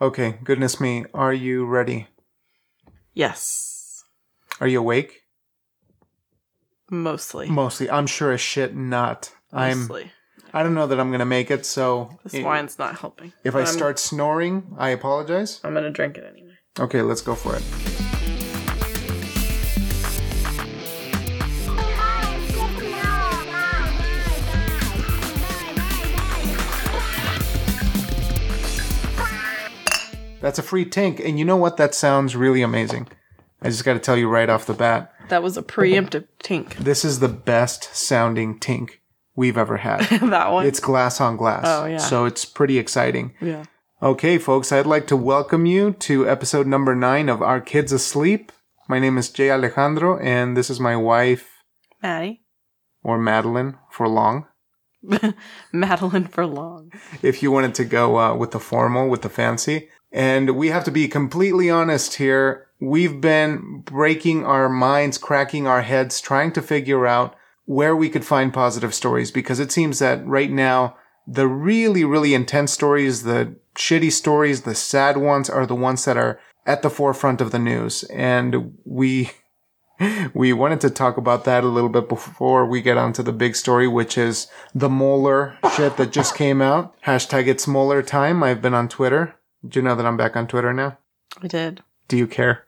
Okay, goodness me. Are you ready? Yes. Are you awake? Mostly. Mostly. I'm sure as shit not. I'm Mostly. I don't know that I'm gonna make it, so This i- wine's not helping. if I I'm- start snoring, I apologize. I'm gonna drink it anyway. Okay, let's go for it. That's a free tink, and you know what? That sounds really amazing. I just got to tell you right off the bat, That was a preemptive tink. this is the best sounding tink we've ever had. that one. it's glass on glass. Oh, yeah. So it's pretty exciting. yeah. Okay, folks, I'd like to welcome you to episode number nine of Our Kids Asleep. My name is Jay Alejandro, and this is my wife, Maddie. or Madeline for long. Madeline for long. If you wanted to go uh, with the formal, with the fancy. And we have to be completely honest here. We've been breaking our minds, cracking our heads, trying to figure out where we could find positive stories because it seems that right now, the really, really intense stories, the shitty stories, the sad ones are the ones that are at the forefront of the news. And we, we wanted to talk about that a little bit before we get onto the big story, which is the Mueller shit that just came out. Hashtag it's Mueller time. I've been on Twitter. Do you know that I'm back on Twitter now? I did. Do you care?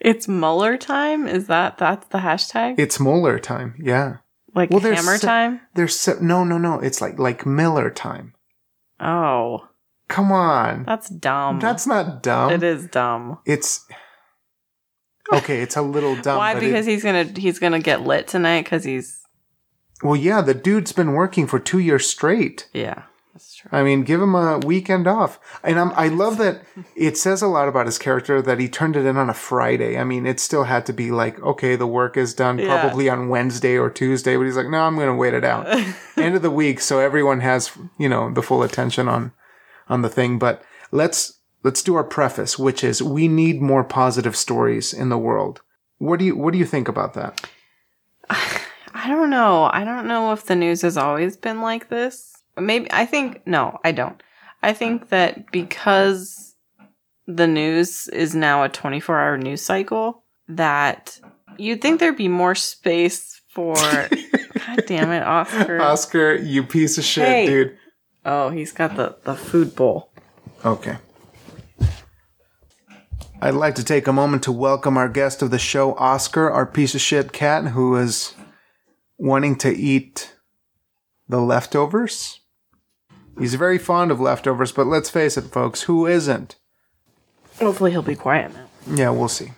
It's Mueller time? Is that that's the hashtag? It's Mueller time. Yeah. like well, there's hammer se- time? There's se- no, no, no. It's like like Miller time. Oh. Come on. That's dumb. That's not dumb. it is dumb. It's okay. It's a little dumb. Why? Because it, he's gonna he's gonna get lit tonight because he's well, yeah, the dude's been working for two years straight. yeah. I mean, give him a weekend off. And I'm, I love that it says a lot about his character that he turned it in on a Friday. I mean, it still had to be like, okay, the work is done Yeah. probably on Wednesday or Tuesday, but he's like, no, I'm going to wait it out. End of the week. So everyone has, you know, the full attention on, on the thing. But let's, let's do our preface, which is we need more positive stories in the world. What do you, what do you think about that? I don't know. I don't know if the news has always been like this. Maybe I think no, I don't. I think that because the news is now a 24-hour news cycle that you'd think there'd be more space for God damn it, Oscar. Oscar, you piece of shit, Hey. dude. Oh, he's got the the food bowl. Okay. I'd like to take a moment to welcome our guest of the show, Oscar, our piece of shit cat who is wanting to eat the leftovers. He's very fond of leftovers, but let's face it, folks, who isn't? Hopefully he'll be quiet now. Yeah, we'll see.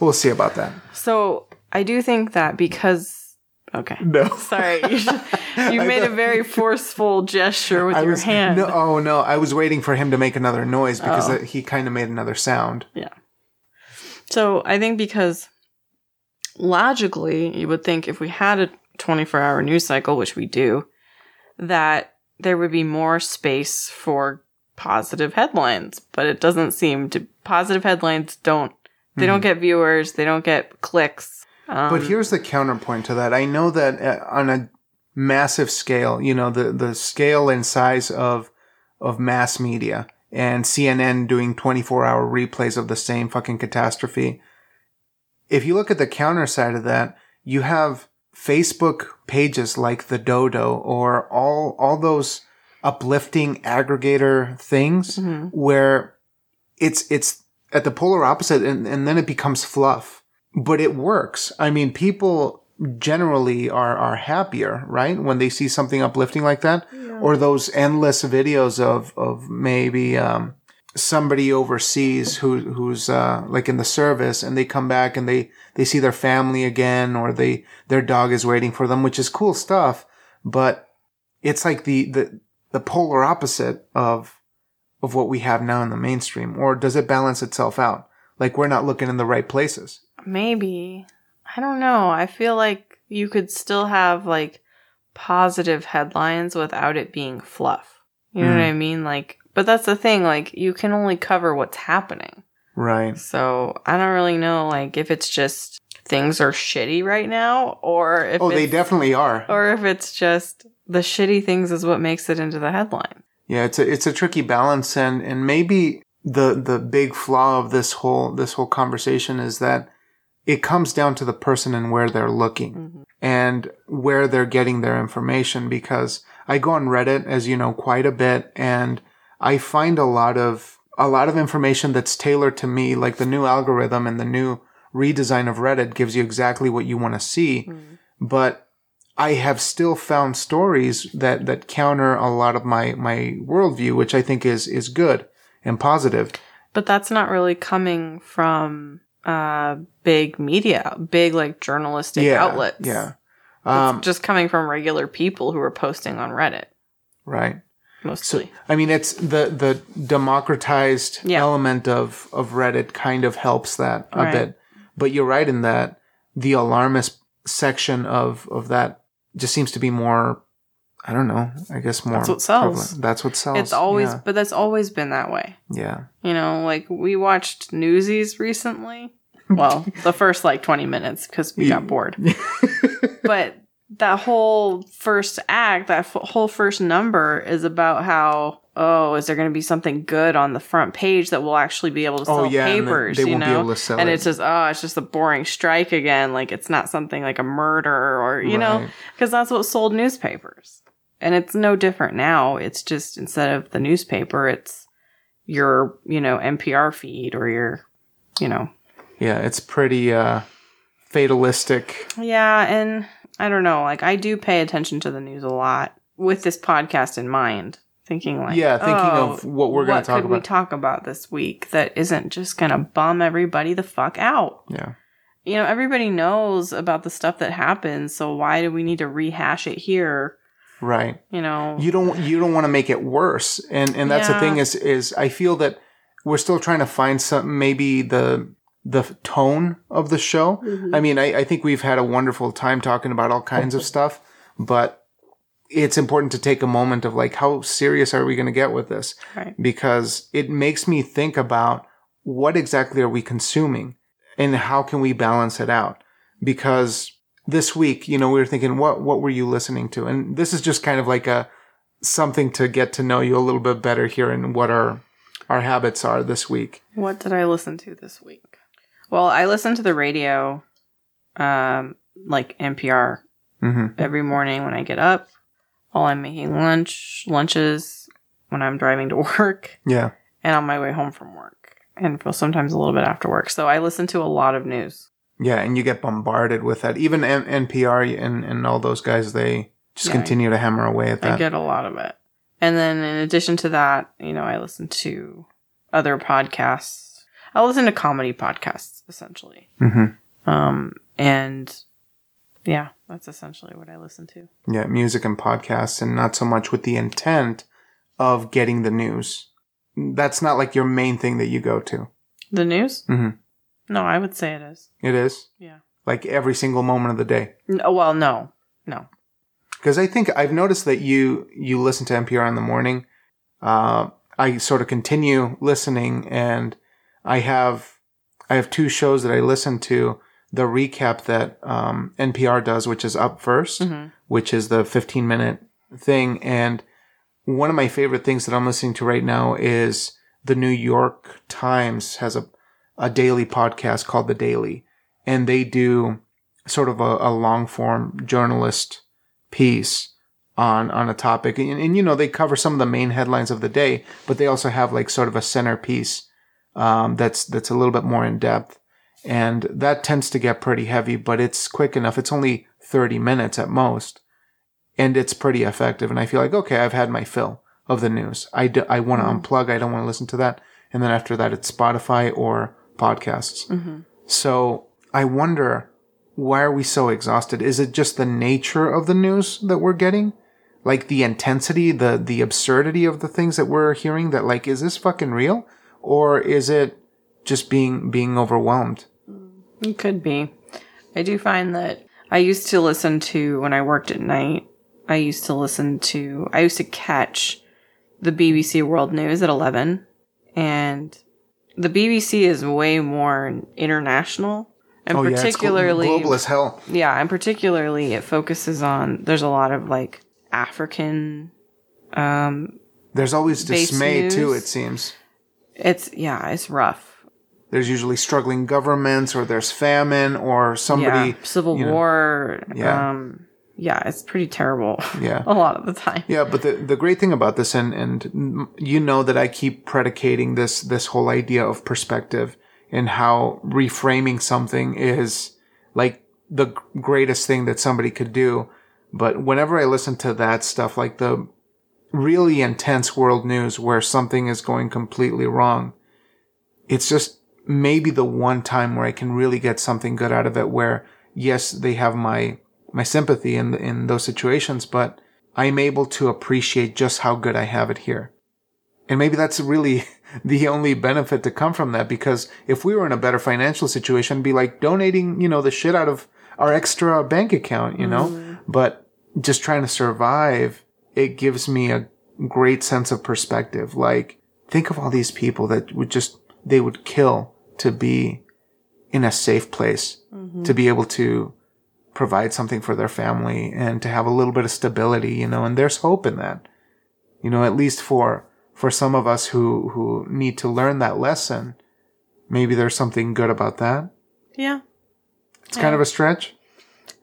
We'll see about that. So, I do think that because Okay. No. Sorry. You, should- you made a very forceful gesture with I your was hand. no, oh no, I was waiting for him to make another noise because Oh. he kind of made another sound. Yeah. So I think because logically, you would think if we had a 24 hour news cycle, which we do, that there would be more space for positive headlines. But it doesn't seem to. Positive headlines don't. They don't get viewers. They don't get clicks. Um, But here's the counterpoint to that. I know that uh, on a massive scale, you know, the, the scale and size of, of mass media and CNN doing 24 hour replays of the same fucking catastrophe. If you look at the counter side of that, you have Facebook pages like the Dodo or all, all those uplifting aggregator things Mhm. where it's, it's at the polar opposite and, and then it becomes fluff but it works. I mean, people generally are are happier, right, when they see something uplifting like that, or those endless videos of of maybe um, somebody overseas who who's uh, like in the service, and they come back and they they see their family again, or they their dog is waiting for them, which is cool stuff. But it's like the the the polar opposite of of what we have now in the mainstream, or does it balance itself out? Like we're not looking in the right places. Maybe. I don't know. I feel like you could still have like positive headlines without it being fluff. You know Mm. what I mean? Like, but that's the thing. Like, you can only cover what's happening. Right. So I don't really know, like, if it's just things are shitty right now, or if Oh, they definitely are. or if it's just the shitty things is what makes it into the headline. Yeah, it's a it's a tricky balance, and and maybe the the big flaw of this whole this whole conversation is that it comes down to the person and where they're looking Mm-hmm. and where they're getting their information. Because I go on Reddit, as you know, quite a bit, and I find a lot of a lot of information that's tailored to me. Like the new algorithm and the new redesign of Reddit gives you exactly what you want to see, but I have still found stories that, that counter a lot of my, my worldview, which I think is, is good and positive. But that's not really coming from uh big media, big like journalistic Yeah. outlets. Yeah. It's Um, just coming from regular people who are posting on Reddit right. So, mostly. I mean, it's the, the democratized Yeah. element of, of Reddit kind of helps that a Right. bit. But you're right in that the alarmist section of, of that just seems to be more, I don't know, I guess more. That's what sells. prevalent. That's what sells. it's always Yeah. but that's always been that way. yeah. You know, like we watched Newsies recently. Well, the first like 20 minutes because we got bored. but that whole first act, that f- whole first number is about how, oh, is there going to be something good on the front page that will actually be able to sell Oh, yeah, they- papers? they you know? able to sell and it. it's just, oh, it's just a boring strike again. Like it's not something like a murder or, you know, because that's what sold newspapers. And it's no different now. It's just instead of the newspaper, it's your, you know, NPR feed or your, you know, Yeah, it's pretty uh fatalistic. Yeah, and I don't know. Like I do pay attention to the news a lot with this podcast in mind, thinking like, Yeah, thinking oh, of what we're gonna talk could we about. talk about this week that isn't just gonna bum everybody the fuck out. Yeah. You know, everybody knows about the stuff that happens, so why do we need to rehash it here? Right. You know, You don't you don't want to make it worse. And and that's the thing is is I feel that we're still trying to find some maybe the the tone of the show. Mm-hmm. I mean, I, I think we've had a wonderful time talking about all kinds of stuff, but it's important to take a moment of like, how serious are we going to get with this? right? because it makes me think about what exactly are we consuming and how can we balance it out because this week you know we were thinking what what were you listening to and this is just kind of like a something to get to know you a little bit better here and what our our habits are this week What did I listen to this week? Well, I listen to the radio, um, like NPR hmm every morning when I get up, while I'm making lunch, lunches, when I'm driving to work, yeah and on my way home from work, and sometimes a little bit after work. So I listen to a lot of news. yeah and you get bombarded with that even N- npr and and all those guys they just Yeah, continue to hammer away at that. I get a lot of it. And then in addition to that, you know, I listen to other podcasts. I listen to comedy podcasts essentially. hmm Um, and yeah, that's essentially what I listen to. Yeah, music and podcasts, and not so much with the intent of getting the news. That's not like your main thing that you go to. The news? Mhm. No, I would say it is. It is Yeah. like every single moment of the day. No, well, no, no. Because I think I've noticed that you you listen to NPR in the morning. Uh, I sort of continue listening, and I have I have two shows that I listen to. The recap that um, NPR does, which is up 1st hmm which is the 15 minute thing. And one of my favorite things that I'm listening to right now is the New York Times has a, a daily podcast called The Daily. And they do sort of a, a long form journalist piece on, on a topic. And, and, you know, they cover some of the main headlines of the day, but they also have like sort of a centerpiece, um, that's, that's a little bit more in depth. And that tends to get pretty heavy, but it's quick enough. It's only 30 minutes at most. And it's pretty effective. And I feel like, okay, I've had my fill of the news. I, d- I want to unplug. I don't want to listen to that. And then after that, it's Spotify or podcasts. hmm So I wonder, why are we so exhausted? Is it just the nature of the news that we're getting? Like the intensity, the, the absurdity of the things that we're hearing that like, is this fucking real? Or is it just being, being overwhelmed? It could be. I do find that I used to listen to when I worked at night. I used to listen to. I used to catch the BBC World News at eleven, and the BBC is way more international, and Oh, yeah, particularly global as hell. yeah, and particularly it focuses on there's a lot of like African um There's always dismay too. It seems It's yeah, it's rough. there's usually struggling governments, or there's famine, or somebody. yeah, civil you know, war. Yeah. Um, yeah, it's pretty terrible. Yeah. a lot of the time. Yeah, but the the great thing about this, and and you know that I keep predicating this this whole idea of perspective and how reframing something is like the greatest thing that somebody could do. But whenever I listen to that stuff, like the really intense world news where something is going completely wrong, it's just maybe the one time where I can really get something good out of it. Where yes, they have my my sympathy in in those situations, but I'm able to appreciate just how good I have it here. And maybe that's really the only benefit to come from that because if we were in a better financial situation, it'd be like donating, you know, the shit out of our extra bank account, you know? Mm-hmm. But just trying to survive, it gives me a great sense of perspective. Like, think of all these people that would just, they would kill to be in a safe place, mm-hmm. to be able to provide something for their family and to have a little bit of stability, you know, and there's hope in that. You know, at least for, for some of us who, who need to learn that lesson, maybe there's something good about that. Yeah. It's kind of a stretch.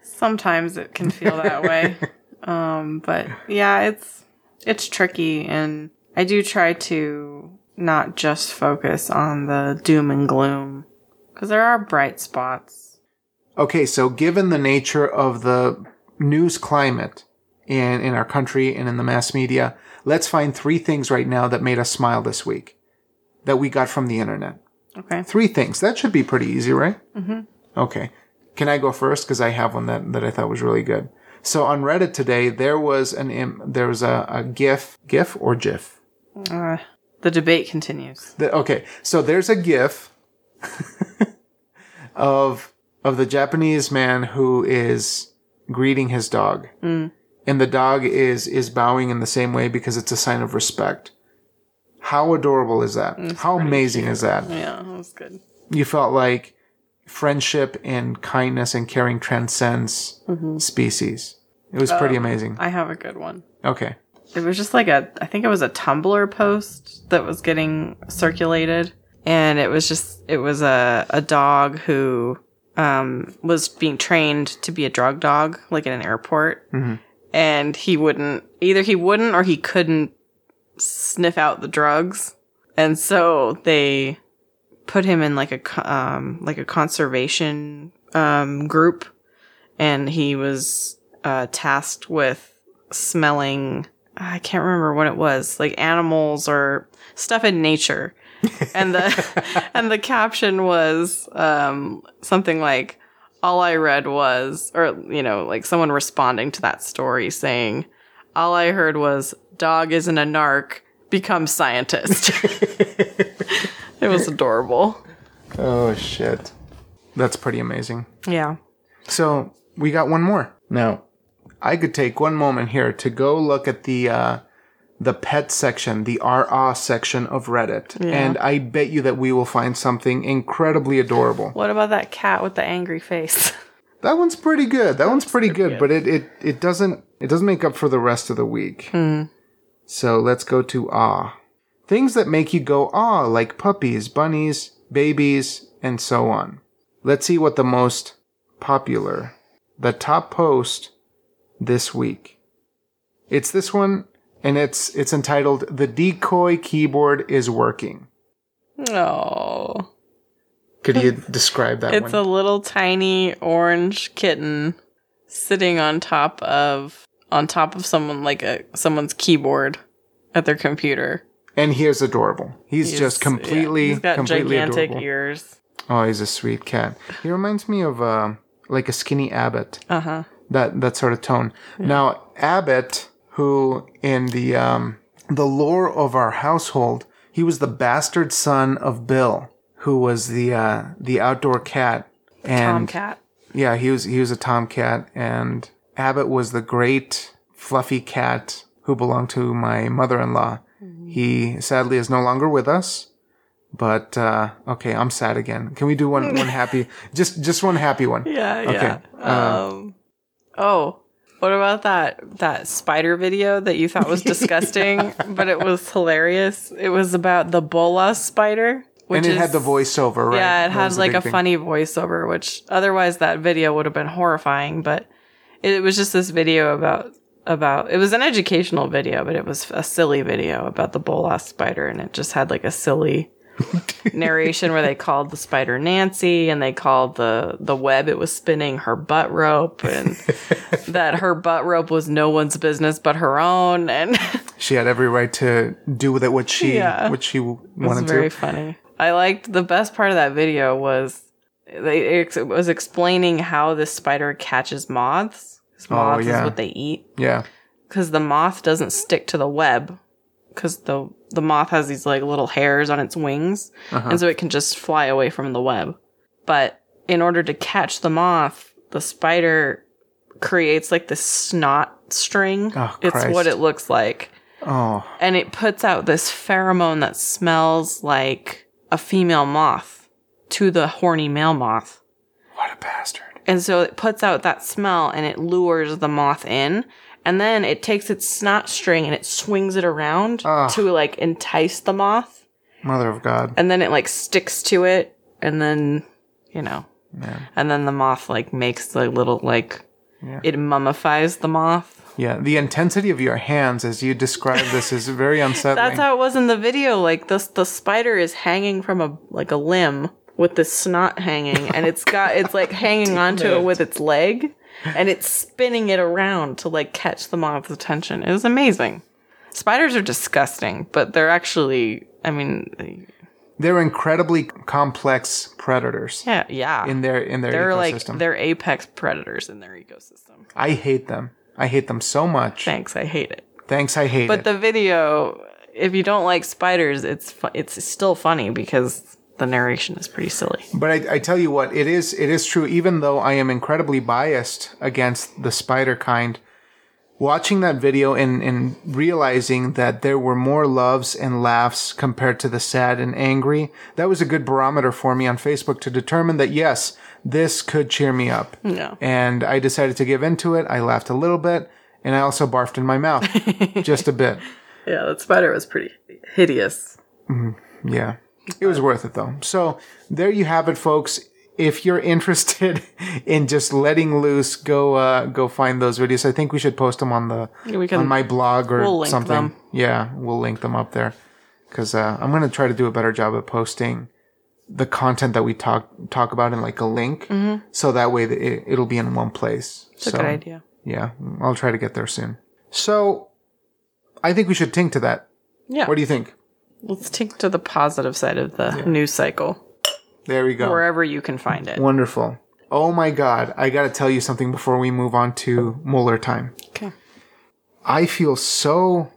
Sometimes it can feel that way. Um, but yeah, it's it's tricky and I do try to not just focus on the doom and gloom because there are bright spots. Okay, so given the nature of the news climate in, in our country and in the mass media, let's find three things right now that made us smile this week that we got from the internet. Okay. Three things. That should be pretty easy, right? Mm-hmm. Okay. Can I go first? Because I have one that, that I thought was really good. So on Reddit today, there was an Im- there was a, a GIF, GIF or GIF. Uh, the debate continues. The, okay, so there's a GIF of of the Japanese man who is greeting his dog, and the dog is is bowing in the same way because it's a sign of respect. How adorable is that? How amazing is that? Yeah, that was good. You felt like friendship and kindness and caring transcends species. It was pretty amazing. I have a good one. Okay. It was just like a, I think it was a Tumblr post that was getting circulated. And it was just, it was a, a dog who um, was being trained to be a drug dog, like in an airport. And he wouldn't, either he wouldn't or he couldn't sniff out the drugs. And so they put him in like a, um, like a conservation um, group. And he was uh, tasked with smelling I can't remember what it was, like animals or stuff in nature. and the and the caption was um something like all I read was or you know, like someone responding to that story saying all I heard was dog isn't a narc, become scientist. it was adorable. Oh shit. That's pretty amazing. Yeah. So we got one more. Now, I could take one moment here to go look at the uh, the pet section, the RA section of Reddit, and I bet you that we will find something incredibly adorable. What about that cat with the angry face? That one's pretty good. That one's pretty, good, good. but it, it it doesn't it doesn't make up for the rest of the week. So let's go to ah. Things that make you go ah, like puppies, bunnies, babies, and so on. Let's see what the most popular, the top post this week. It's this one, and it's it's entitled "The Decoy Keyboard is Working." Oh. Could you describe that It's one? a little tiny orange kitten sitting on top of on top of someone like a someone's keyboard at their computer. And he is adorable. He's, He's- just completely, yeah, he's got completely gigantic adorable. ears. Oh, he's a sweet cat. He reminds me of uh, like a skinny Abbott. Uh huh. That that sort of tone. Now Abbott, who in the um, the lore of our household, he was the bastard son of Bill, who was the uh, the outdoor cat. And Tomcat. yeah, he was he was a tomcat, and Abbott was the great fluffy cat who belonged to my mother-in-law. He sadly is no longer with us, but uh, okay, I'm sad again. Can we do one one happy? Just just one happy one. Yeah, Okay, yeah. Um, oh, What about that that spider video that you thought was disgusting, but it was hilarious? It was about the bola spider, which and it is, had the voiceover, right? Yeah, it That had like a thing. funny voiceover, which otherwise that video would have been horrifying. But it was just this video about about it was an educational video, but it was a silly video about the bolas spider, and it just had like a silly narration where they called the spider Nancy and they called the the web it was spinning her butt rope and that her butt rope was no one's business but her own and She had every right to do with it what she Yeah. what she it was very to. funny. I liked the best part of that video was they it was explaining how this spider catches moths. Moths Oh, yeah. is what they eat Yeah. because the moth doesn't stick to the web because the the moth has these like little hairs on its wings Uh-huh. and so it can just fly away from the web but in order to catch the moth the spider creates like this snot string Oh, it's what it looks like Oh, and it puts out this pheromone that smells like a female moth to the horny male moth what a bastard. And so it puts out that smell and it lures the moth in. And then it takes its snot string and it swings it around Ugh. to like entice the moth. Mother of God. And then it like sticks to it. And then, you know, Man. and then the moth like makes the little like, Yeah. it mummifies the moth. Yeah. The intensity of your hands as you describe this is very unsettling. That's how it was in the video. Like the, the spider is hanging from a, like a limb with the snot hanging and it's got, it's like hanging onto it with its leg and it's spinning it around to like catch the moth's attention. It was amazing. Spiders are disgusting, but they're actually, I mean, They're incredibly complex predators yeah, yeah. in their in their they're like, ecosystem. they're apex predators in their ecosystem. I hate them. I hate them so much. Thanks. I hate it. Thanks, I hate But it. But the video, if you don't like spiders, it's, fu- it's still funny because the narration is pretty silly. But I, I tell you what, it is it is true. Even though I am incredibly biased against the spider kind, watching that video and, and realizing that there were more loves and laughs compared to the sad and angry, that was a good barometer for me on Facebook to determine that yes, this could cheer me up. Yeah. And I decided to give into it. I laughed a little bit, and I also barfed in my mouth just a bit. Yeah, that spider was pretty hideous. Mm-hmm. Yeah. It was worth it though. So there you have it, folks. If you're interested in just letting loose, go uh, go find those videos. I think we should post them on the we can- on my blog or we'll something. them. Yeah, we'll link them up there because uh, I'm gonna try to do a better job of posting the content that we talk talk about in like a link, so that way it, it'll be in one place. It's a good idea. Yeah, I'll try to get there soon. So I think we should think to that. Yeah. What do you think? Let's take to the positive side of the news cycle, There we go. wherever you can find it. Wonderful. Oh my god, I gotta tell you something before we move on to Mueller time. Okay. I feel so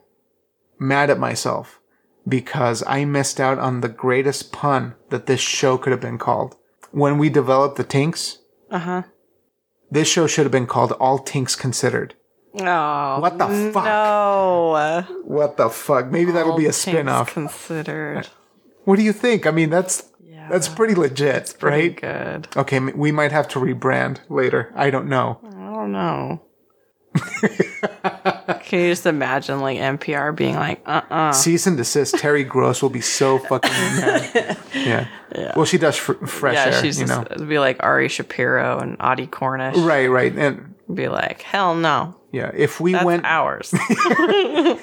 mad at myself because I missed out on the greatest pun that this show could have been called. When we developed the Tinks, Uh huh. this show should have been called All Tinks Considered. Oh. What the fuck? No. What the fuck? Maybe that'll be a All things spin off. Considered. What do you think? I mean, that's Yeah. that's pretty legit, pretty right? good. Okay, we might have to rebrand later. I don't know. I don't know. Can you just imagine like NPR being like, uh uh Cease and desist. Terry Gross will be so fucking mad. Yeah. Well, she does fr- fresh Yeah, air, she's you just know. it'd be like Ari Shapiro and Audie Cornish. Right, right, and Be like, hell no. Yeah. If we That's went, ours. you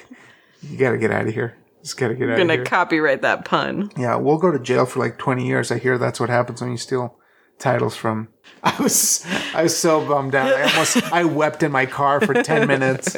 gotta get out of here. Just gotta get out I'm of gonna here. copyright that pun. yeah, we'll go to jail for like twenty years. I hear that's what happens when you steal titles from. I was, I was so bummed out. I almost, I wept in my car for ten minutes.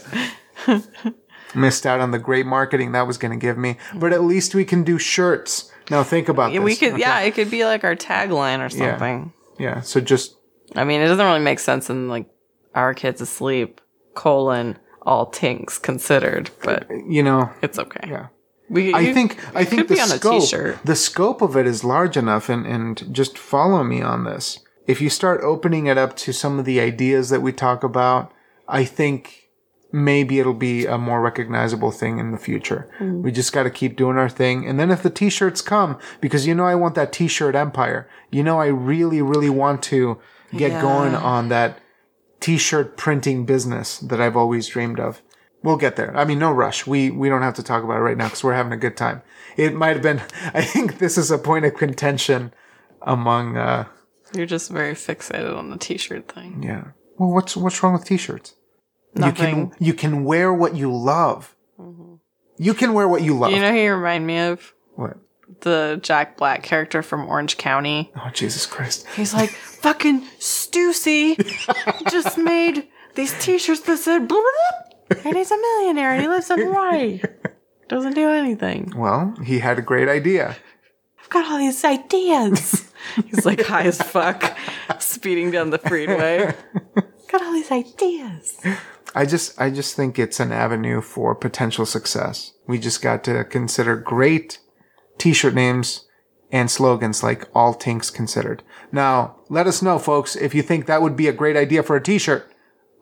Missed out on the great marketing that was going to give me, but at least we can do shirts. Now think about this. we could, okay? yeah, it could be like our tagline or something. yeah. So just I mean, it doesn't really make sense in like our kids asleep colon all tinks considered, but you know, it's okay. yeah. We, I think I think the scope t-shirt. the scope of it is large enough and and just follow me on this. If you start opening it up to some of the ideas that we talk about, I think maybe it'll be a more recognizable thing in the future. Hmm. We just got to keep doing our thing and then if the t-shirts come because you know I want that t-shirt empire. You know I really really want to get Yeah. going on that t-shirt printing business that I've always dreamed of. We'll get there. I mean, no rush. We we don't have to talk about it right now because we're having a good time. It might have been. I think this is a point of contention among. uh You're just very fixated on the t-shirt thing. Yeah. Well, what's what's wrong with t-shirts? You Nothing. can you can wear what you love. You can wear what you love. You know who you remind me of? what? The Jack Black character from Orange County. Oh Jesus Christ! He's like, fucking Stussy just made these t-shirts that said blah, blah, and he's a millionaire and he lives in Hawaii. Doesn't do anything. Well, he had a great idea. I've got all these ideas. he's like high as fuck, speeding down the freeway. got all these ideas. I just I just think it's an avenue for potential success. We just got to consider great t-shirt names and slogans like all tinks considered. Now, let us know folks if you think that would be a great idea for a t-shirt.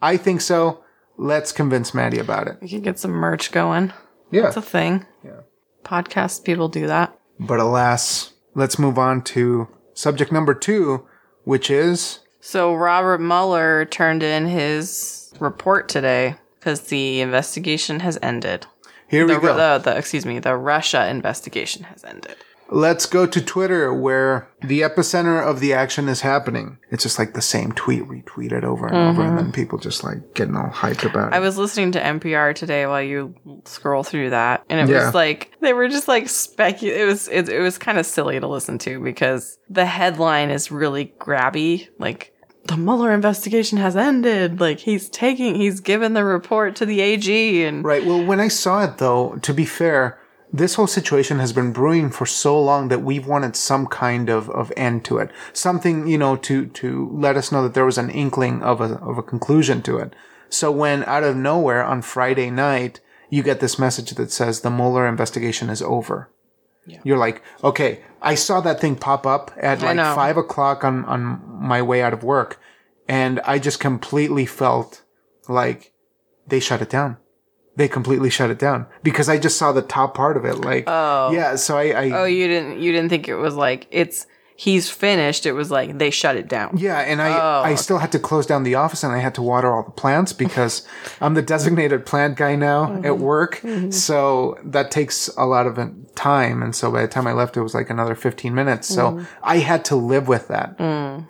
I think so. Let's convince Maddie about it. We can get some merch going. Yeah. It's a thing. Yeah. Podcast people do that. But alas, let's move on to subject number 2, which is So Robert Mueller turned in his report today because the investigation has ended. Here we The, go. the, the excuse me, the Russia investigation has ended. Let's go to Twitter where the epicenter of the action is happening. It's just like the same tweet retweeted over and over and then mm-hmm. people just like getting all hyped about it. I was listening to NPR today while you scroll through that, and it Yeah. was like they were just like specu. It was it, it was kind of silly to listen to because the headline is really grabby, like. The Mueller investigation has ended. Like he's taking, he's given the report to the AG, and Right. Well, when I saw it, though, to be fair, this whole situation has been brewing for so long that we've wanted some kind of, of end to it. Something, you know, to, to let us know that there was an inkling of a, of a conclusion to it. So when out of nowhere on Friday night, you get this message that says the Mueller investigation is over. You're like, okay, I saw that thing pop up at like five o'clock on, on my way out of work. And I just completely felt like they shut it down they completely shut it down because I just saw the top part of it. Like, Oh. yeah. So I, I oh, you didn't, you didn't think it was like it's he's finished. It was like they shut it down. yeah, and I, Oh, I still had to close down the office and I had to water all the plants because I'm the designated plant guy now Mm-hmm. at work. So that takes a lot of time. And so by the time I left, it was like another 15 minutes. So Mm. I had to live with that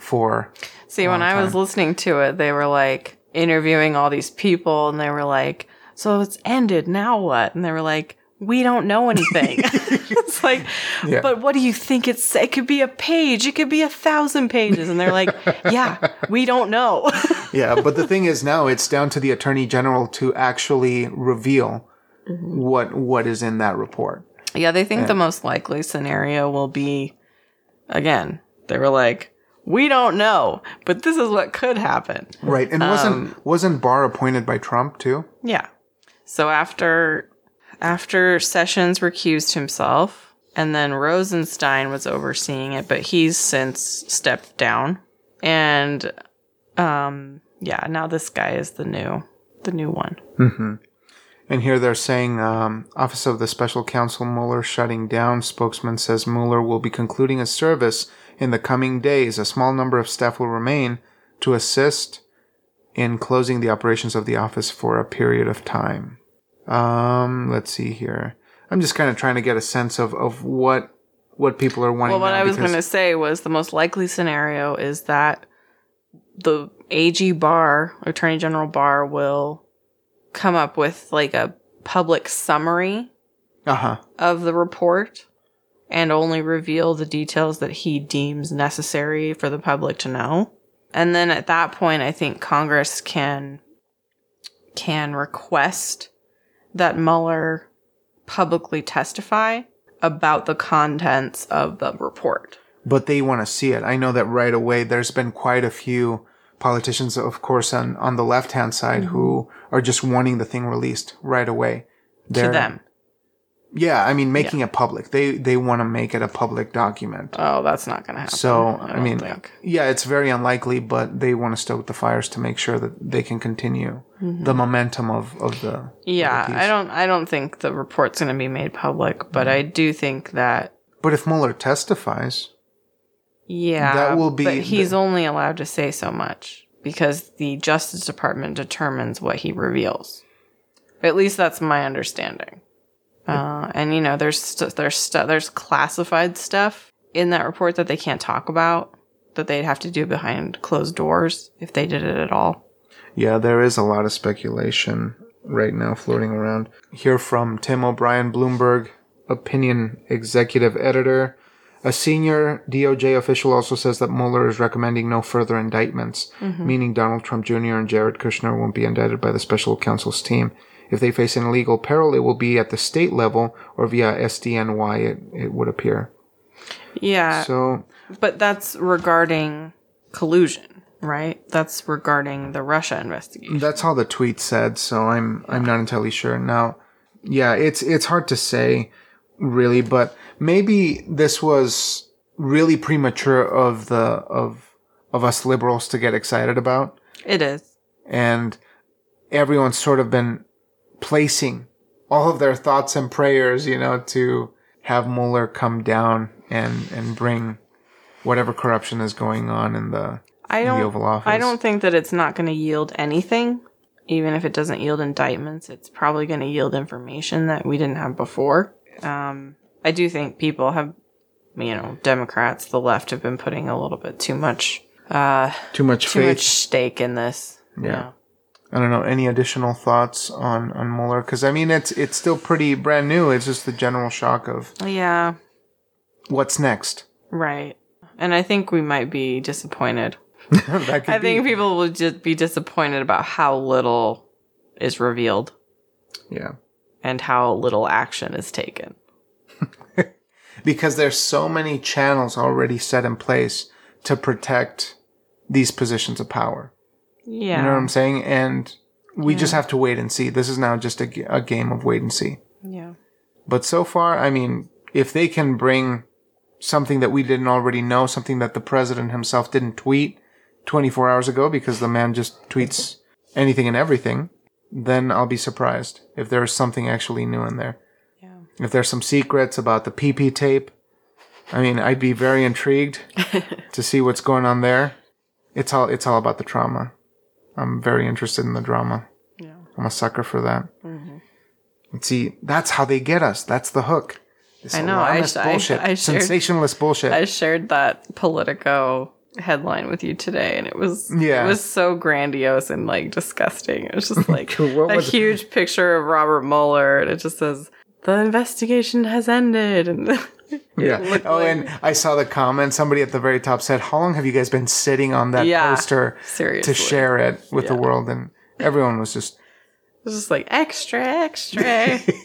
for, See, when I was listening to it, they were like interviewing all these people and they were like, so it's ended. Now what? And they were like, we don't know anything. it's like, Yeah. but what do you think it's, it could be a page. It could be a thousand pages. And they're like, yeah, we don't know. yeah. But the thing is now it's down to the attorney general to actually reveal Mm-hmm. what, what is in that report. yeah. They think the most likely scenario will be, again, they were like, we don't know, but this is what could happen. Right. And wasn't, Um, wasn't Barr appointed by Trump too? Yeah. So after after Sessions recused himself, and then Rosenstein was overseeing it, but he's since stepped down. And um yeah, now this guy is the new the new one. And here they're saying, um, Office of the Special Counsel Mueller shutting down. Spokesman says Mueller will be concluding his service in the coming days. A small number of staff will remain to assist in closing the operations of the office for a period of time. Um, let's see here. I'm just kind of trying to get a sense of, of what what people are wanting. Well, what I was going to say was the most likely scenario is that the AG Barr, Attorney General Barr, will come up with like a public summary Uh-huh. of the report and only reveal the details that he deems necessary for the public to know. And then at that point, I think Congress can can request that Mueller publicly testify about the contents of the report. but they want to see it. I know that right away. There's been quite a few politicians, of course, on on the left hand side who are just wanting the thing released right away. Mm-hmm. To They're- them. Yeah. I mean, making it public. They they want to make it a public document. Oh, that's not going to happen. So I, don't mean, think. yeah, it's very unlikely, but they want to stoke the fires to make sure that they can continue the momentum of of the Mm-hmm. Yeah, of the I don't. I don't think the report's going to be made public, but I do think that But if Mueller testifies, Yeah, That will be But he's the- only allowed to say so much because the Justice Department determines what he reveals. At least that's my understanding. Uh, and you know, there's st- there's there's classified stuff in that report that they can't talk about that they'd have to do behind closed doors if they did it at all. Yeah, there is a lot of speculation right now floating around. Here from Tim O'Brien, Bloomberg opinion executive editor. A senior DOJ official also says that Mueller is recommending no further indictments, meaning Donald Trump Jr. and Jared Kushner won't be indicted by the special counsel's team. If they face an illegal peril, it will be at the state level or via SDNY, it, it would appear. Yeah, So, but that's regarding collusion, right? That's regarding the Russia investigation. That's how the tweet said, so I'm I'm not entirely sure. Now, yeah, it's it's hard to say really, but maybe this was really premature of the of of us liberals to get excited about It is. and everyone's sort of been placing all of their thoughts and prayers, you know, to have Mueller come down and and bring whatever corruption is going on in the I in the don't. Oval Office. I don't think that it's not going to yield anything. Even if it doesn't yield indictments, it's probably going to yield information that we didn't have before. Um, I do think people have, you know, Democrats, the left, have been putting a little bit too much, uh, too much too faith. much stake in this. Yeah. I don't know any additional thoughts on on Mueller because I mean it's it's still pretty brand new. It's just the general shock of Yeah. What's next. Right. And I think we might be disappointed. I think people will just be disappointed about how little is revealed yeah and how little action is taken. because there's so many channels already set in place to protect these positions of power. Yeah. You know what I'm saying? And we just have to wait and see. This is now just a, a game of wait and see. yeah. But so far, I mean, if they can bring something that we didn't already know, something that the president himself didn't tweet 24 hours ago because the man just tweets anything and everything, then I'll be surprised if there's something actually new in there. Yeah. If there's some secrets about the PP tape, I mean, I'd be very intrigued to see what's going on there. It's all it's all about the trauma. I'm very interested in the drama. Yeah. I'm a sucker for that. Mm-hmm. And see, that's how they get us. That's the hook. This I know, I sh- I- bullshit, I shared- sensationalist bullshit. I shared that Politico headline with you today and it was Yeah. it was so grandiose and like disgusting. It was just like a was it? huge picture of Robert Mueller and it just says the investigation has ended and yeah. Oh, and I saw the comment. Somebody at the very top said, "How long have you guys been sitting on that Yeah, poster seriously. to share it with the Yeah. world?" And everyone was just It was just like extra, extra.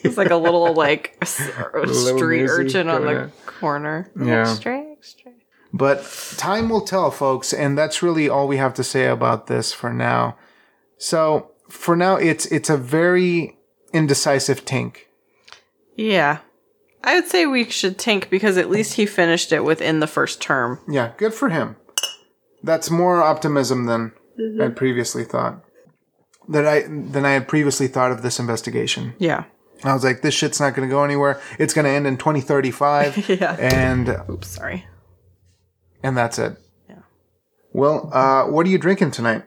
It's like a little like s- street urchin on going the on. corner. Yeah. Extra, extra. But time will tell, folks, and that's really all we have to say about this for now. So for now, it's it's a very indecisive tink. Yeah. I would say we should tank because at least he finished it within the first term. Yeah, good for him. That's more optimism than I'd previously thought. That I than I had previously thought of this investigation. Yeah. I was like, this shit's not going to go anywhere. It's going to end in 2035, Yeah. and Oops, sorry. and that's it. Yeah. Well, uh, what are you drinking tonight?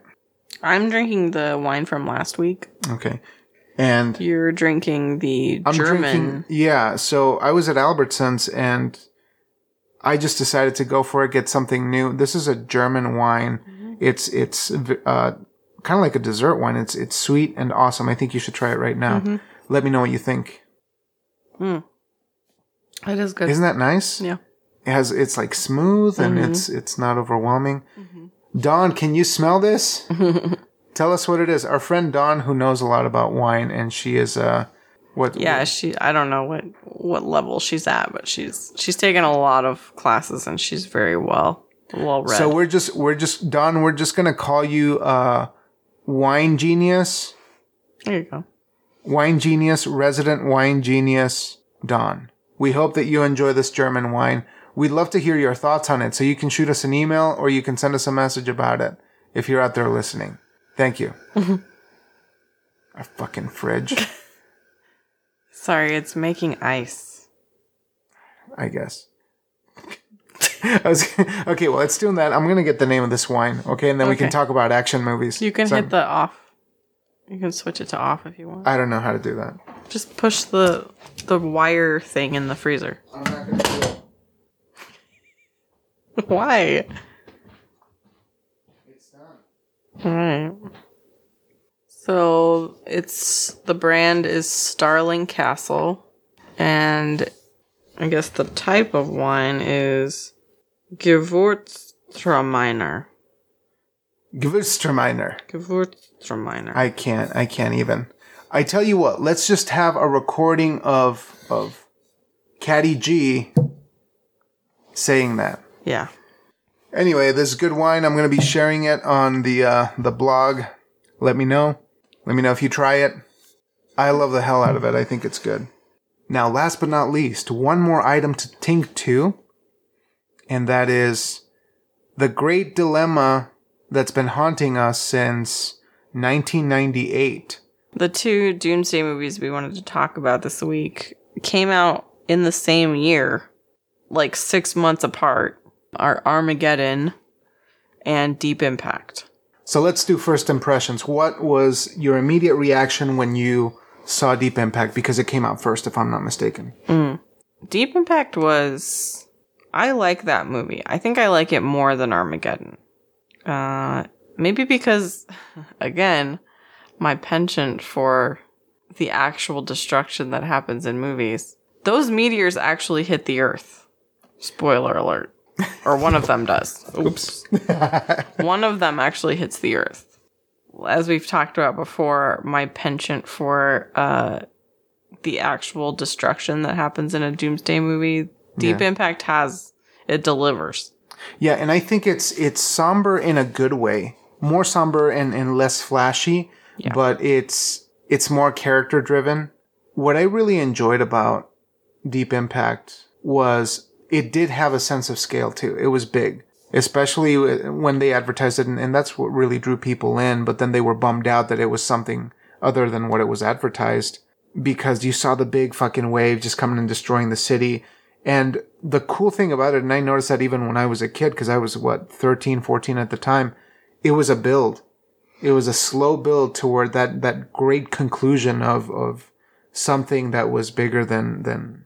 I'm drinking the wine from last week. Okay, and You're drinking the I'm German. drinking. Yeah, so I was at Albertsons and I just decided to go for it, get something new. This is a German wine. Mm-hmm. It's it's uh, kind of like a dessert wine. It's it's sweet and awesome. I think you should try it right now. Mm-hmm. Let me know what you think. It is good. Isn't that nice? yeah. It has it's like smooth and Mm-hmm. it's it's not overwhelming. Dawn, can you smell this? Tell us what it is. Our friend Dawn, who knows a lot about wine, and she is uh, what? Yeah, she I don't know what what level she's at, but she's she's taken a lot of classes and she's very well well read. So we're just we're just Dawn. We're just gonna call you uh, wine genius, there you go. wine genius, resident wine genius, Dawn. We hope that you enjoy this German wine. We'd love to hear your thoughts on it, so you can shoot us an email or you can send us a message about it if you're out there listening. Thank you. Mm-hmm. Our fucking fridge, Sorry, it's making ice. I guess. I was okay. Well, it's doing that. I'm gonna get the name of this wine, okay, and then we can Okay. talk about action movies. You can So hit the off. You can switch it to off if you want. I don't know how to do that. Just push the the wire thing in the freezer. I'm not gonna do it. Why? It's done. Alright. So it's the brand is Starling Castle, and I guess the type of wine is Gewürztraminer. Gewürztraminer. Gewürztraminer. I can't. I can't even. I tell you what. Let's just have a recording of of Caddy G saying that. yeah. Anyway, this is good wine. I'm going to be sharing it on the uh, the blog. Let me know. Let me know if you try it. I love the hell out of it. I think it's good. Now, last but not least, one more item to think to, and that is the great dilemma that's been haunting us since 1998. The two Doomsday movies we wanted to talk about this week came out in the same year, like six months apart. Are Armageddon and Deep Impact. So let's do first impressions. What was your immediate reaction when you saw Deep Impact? Because it came out first, if I'm not mistaken. Deep Impact was. I like that movie. I think I like it more than Armageddon. Uh, maybe because, again, my penchant for the actual destruction that happens in movies. Those meteors actually hit the Earth. Spoiler alert. Or one of them does. Oops. one of them actually hits the Earth. As we've talked about before, my penchant for uh, the actual destruction that happens in a doomsday movie deep Yeah. impact has it delivers Yeah, and I think it's it's somber in a good way. More somber and, and less flashy, Yeah. but it's it's more character driven. What I really enjoyed about Deep Impact was it did have a sense of scale too. It was big, especially when they advertised it, and, and that's what really drew people in. But then they were bummed out that it was something other than what it was advertised because you saw the big fucking wave just coming and destroying the city. And the cool thing about it, and I noticed that even when I was a kid, because I was what, 13, 14 at the time, it was a build. It was a slow build toward that, that great conclusion of, of something that was bigger than, than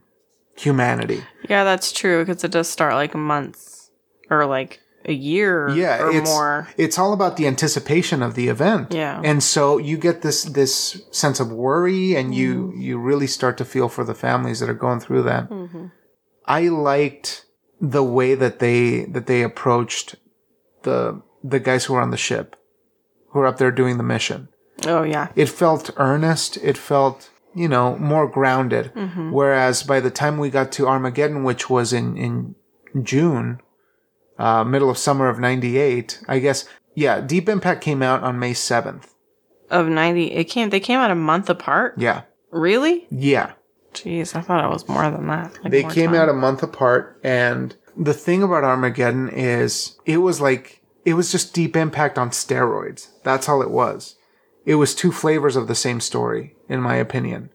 humanity. yeah that's true because it does start like months or like a year Yeah, or it's, more it's all about the anticipation of the event. Yeah. And so you get this, this sense of worry and you, Mm-hmm. you really start to feel for the families that are going through that. Mm-hmm. I liked the way that they that they approached the the guys who were on the ship, who were up there doing the mission. oh yeah It felt earnest. It felt you know more grounded. Mm-hmm. Whereas by the time we got to Armageddon, which was in in June, uh, middle of summer of '98, I guess. Yeah, Deep Impact came out on May seventh. of 90 it came they came out a month apart Yeah, really yeah. jeez i thought it was more than that Like, They came time. out a month apart, and the thing about Armageddon is it was like it was just Deep Impact on steroids. That's all it was. It was two flavors of the same story, in my opinion.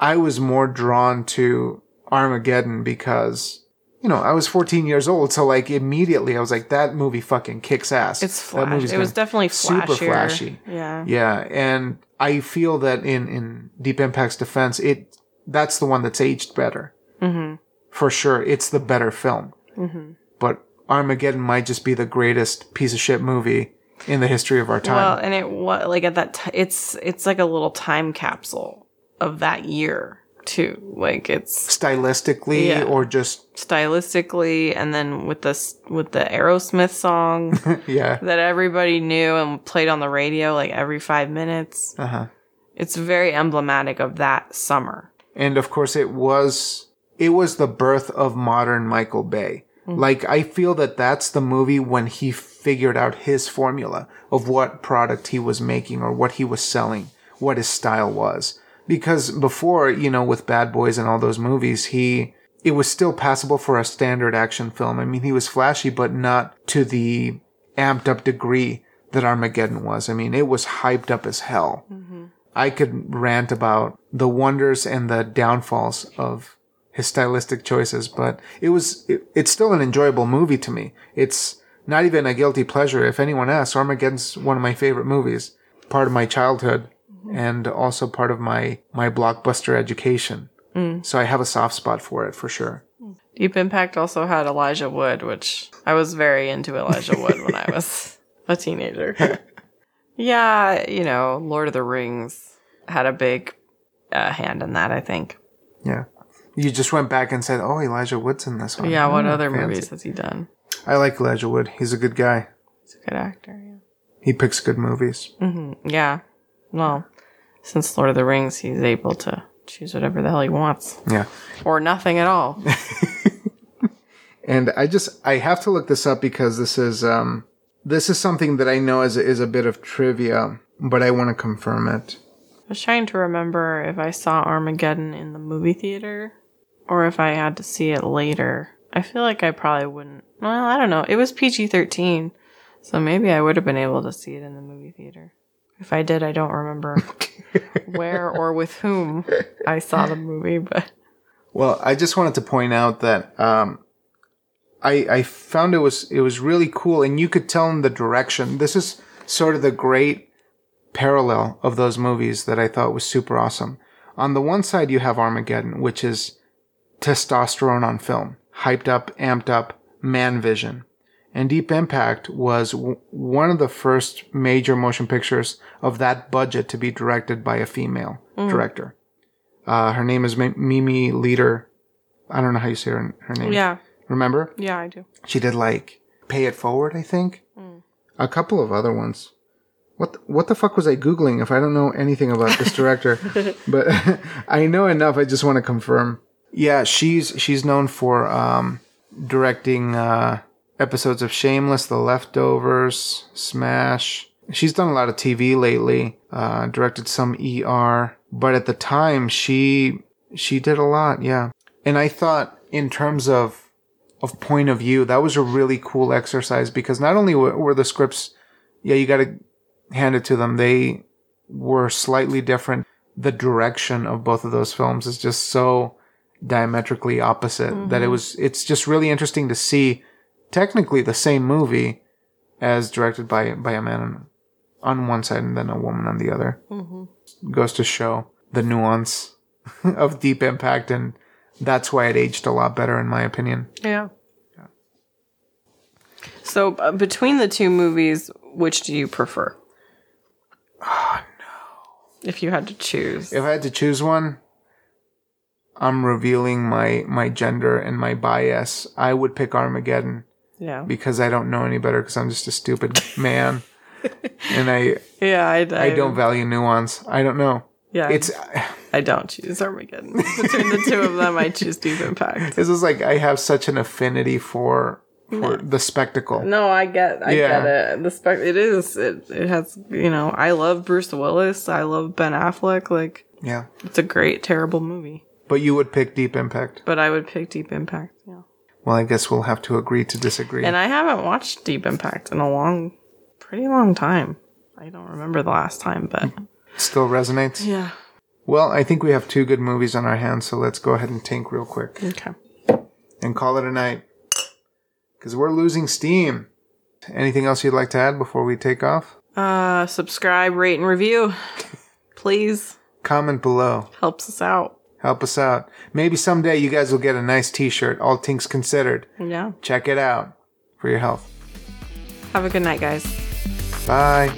I was more drawn to Armageddon because, you know, I was 14 years old, so like immediately I was like, that movie fucking kicks ass. it's That flash movie's it was definitely super flashy. yeah yeah, and I feel that in in Deep Impact's defense, it that's the one that's aged better. mm-hmm. For sure, it's the better film. Mm-hmm. But Armageddon might just be the greatest piece of shit movie in the history of our time. Well, and it was like at that t- it's it's like a little time capsule of that year too. Like it's Stylistically, Yeah. or just stylistically, and then with this with the Aerosmith song yeah, that everybody knew and played on the radio like every five minutes. uh huh. It's very emblematic of that summer. and of course it was it was the birth of modern Michael Bay. Mm. Like I feel that that's the movie when he figured out his formula of what product he was making or what he was selling, what his style was. Because before, you know, with Bad Boys and all those movies, he it was still passable for a standard action film. I mean, he was flashy, but not to the amped up degree that Armageddon was. I mean, it was hyped up as hell. Mm-hmm. I could rant about the wonders and the downfalls of his stylistic choices, but it was it, it's still an enjoyable movie to me. It's not even a guilty pleasure. If anyone asks, Armageddon's one of my favorite movies, part of my childhood, and also part of my my blockbuster education. So I have a soft spot for it for sure. Deep Impact also had Elijah Wood, which I was very into Elijah Wood when I was a teenager. yeah, you know, Lord of the Rings had a big uh, hand in that, I think. Yeah. You just went back and said, "Oh, Elijah Wood's in this one." Yeah, what Oh, other fancy. movies has he done? I like Elijah Wood. He's a good guy. He's a good actor. Yeah. He picks good movies. Yeah. Well, since Lord of the Rings, he's able to choose whatever the hell he wants, Yeah. or nothing at all. And I just I have to look this up because this is um this is something that I know is is a bit of trivia, but I want to confirm it. I was trying to remember if I saw Armageddon in the movie theater or if I had to see it later. I feel like I probably wouldn't. Well, I don't know. It was PG 13, so maybe I would have been able to see it in the movie theater. If I did, I don't remember where or with whom I saw the movie, but Well, I just wanted to point out that um, I I found it was it was really cool, and you could tell in the direction. This is sort of the great parallel of those movies that I thought was super awesome. On the one side, you have Armageddon, which is testosterone on film, hyped up, amped up, man vision. And Deep Impact was w- one of the first major motion pictures of that budget to be directed by a female director. Uh, her name is Mi- Mimi Leder. I don't know how you say her, her name. yeah, Remember? yeah, I do. She did like Pay It Forward, I think. A couple of other ones. What the, what the fuck was I googling if I don't know anything about this director? but I know enough. I just want to confirm. Yeah, she's she's known for um, directing uh, episodes of Shameless, The Leftovers, Smash. She's done a lot of TV lately. Uh, directed some ER, but at the time she she did a lot. Yeah, and I thought in terms of of point of view, that was a really cool exercise because not only were, were the scripts, yeah, you got to hand it to them, they were slightly different. The direction of both of those films is just so diametrically opposite that it mm-hmm. was, it's just really interesting to see technically the same movie as directed by, by a man on, on one side and then a woman on the other. Mm-hmm. Goes to show the nuance of Deep Impact and that's why it aged a lot better in my opinion. Yeah. So uh, between the two movies, which do you prefer? Oh no! If you had to choose, If I had to choose one, I'm revealing my my gender and my bias. I would pick Armageddon yeah, because I don't know any better because I'm just a stupid man. and I yeah, I, I don't value nuance. I don't know. Yeah, It's I don't choose Armageddon. Between the two of them, I choose Deep Impact. this is like I have such an affinity for for the spectacle. No, I get, I Yeah. get it. The spec, it is, it, it has, you know, I love Bruce Willis. I love Ben Affleck. Like, Yeah. it's a great, terrible movie. But you would pick Deep Impact. But I would pick Deep Impact. Yeah. Well, I guess we'll have to agree to disagree. And I haven't watched Deep Impact in a long, pretty long time. I don't remember the last time, but Still resonates? yeah. Well, I think we have two good movies on our hands, so let's go ahead and tank real quick. Okay. and call it a night. Because we're losing steam. Anything else you'd like to add before we take off? Uh, subscribe, rate, and review. Please. Comment below. Helps us out. Help us out. Maybe someday you guys will get a nice t shirt, all things considered. Yeah. Check it out for your health. Have a good night, guys. Bye.